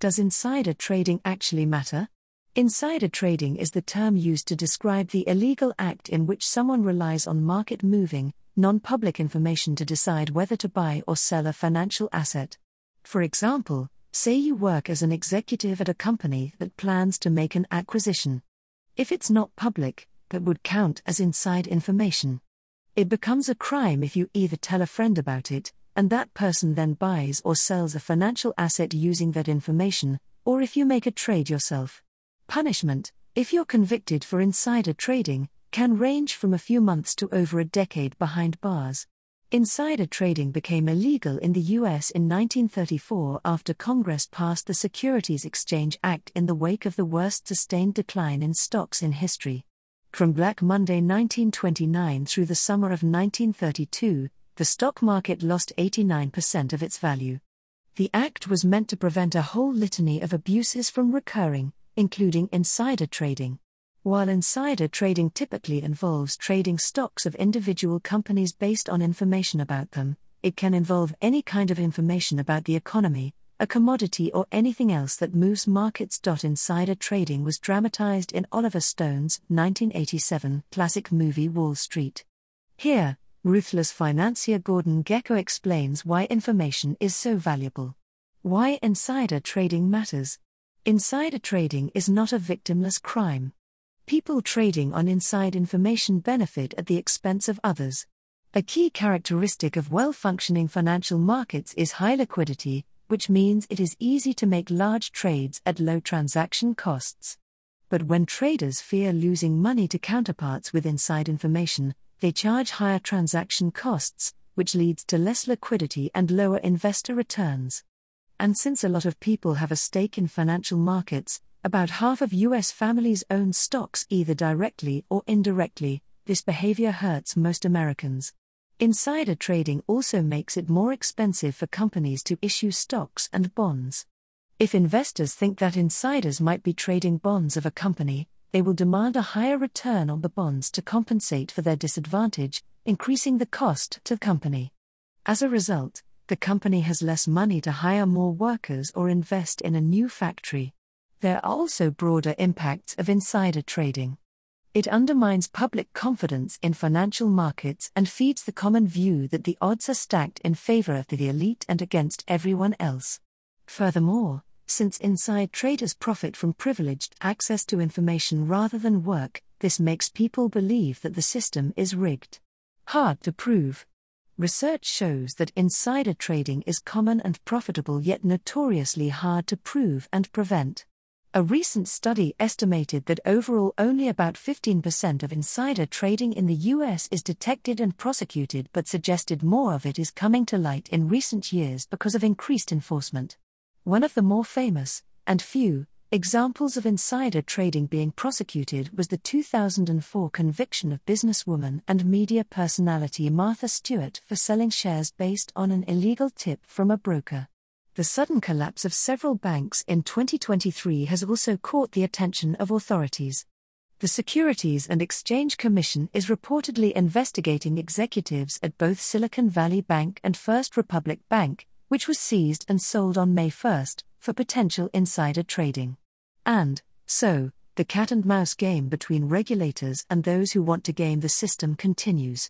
Does insider trading actually matter? Insider trading is the term used to describe the illegal act in which someone relies on market moving, non public information to decide whether to buy or sell a financial asset. For example, say you work as an executive at a company that plans to make an acquisition. If it's not public, that would count as inside information. It becomes a crime if you either tell a friend about it, and that person then buys or sells a financial asset using that information, or if you make a trade yourself. Punishment, if you're convicted for insider trading, can range from a few months to over a decade behind bars. Insider trading became illegal in the U.S. in 1934 after Congress passed the Securities Exchange Act in the wake of the worst sustained decline in stocks in history. From Black Monday 1929 through the summer of 1932, the stock market lost 89% of its value. The act was meant to prevent a whole litany of abuses from recurring, including insider trading. While insider trading typically involves trading stocks of individual companies based on information about them, it can involve any kind of information about the economy, a commodity, or anything else that moves markets. Insider trading was dramatized in Oliver Stone's 1987 classic movie Wall Street. Here, ruthless financier Gordon Gekko explains why information is so valuable. Why insider trading matters. Insider trading is not a victimless crime. People trading on inside information benefit at the expense of others. A key characteristic of well functioning financial markets is high liquidity, which means it is easy to make large trades at low transaction costs. But when traders fear losing money to counterparts with inside information, they charge higher transaction costs, which leads to less liquidity and lower investor returns. And since a lot of people have a stake in financial markets, about half of US families own stocks either directly or indirectly, this behavior hurts most Americans. Insider trading also makes it more expensive for companies to issue stocks and bonds. If investors think that insiders might be trading bonds of a company, they will demand a higher return on the bonds to compensate for their disadvantage, increasing the cost to the company. As a result, the company has less money to hire more workers or invest in a new factory. There are also broader impacts of insider trading. It undermines public confidence in financial markets and feeds the common view that the odds are stacked in favor of the elite and against everyone else. Furthermore, since inside traders profit from privileged access to information rather than work, this makes people believe that the system is rigged. Hard to prove. Research shows that insider trading is common and profitable yet notoriously hard to prove and prevent. A recent study estimated that overall only about 15% of insider trading in the US is detected and prosecuted, but suggested more of it is coming to light in recent years because of increased enforcement. One of the more famous, and few, examples of insider trading being prosecuted was the 2004 conviction of businesswoman and media personality Martha Stewart for selling shares based on an illegal tip from a broker. The sudden collapse of several banks in 2023 has also caught the attention of authorities. The Securities and Exchange Commission is reportedly investigating executives at both Silicon Valley Bank and First Republic Bank, which was seized and sold on May 1, for potential insider trading. And, so, the cat and mouse game between regulators and those who want to game the system continues.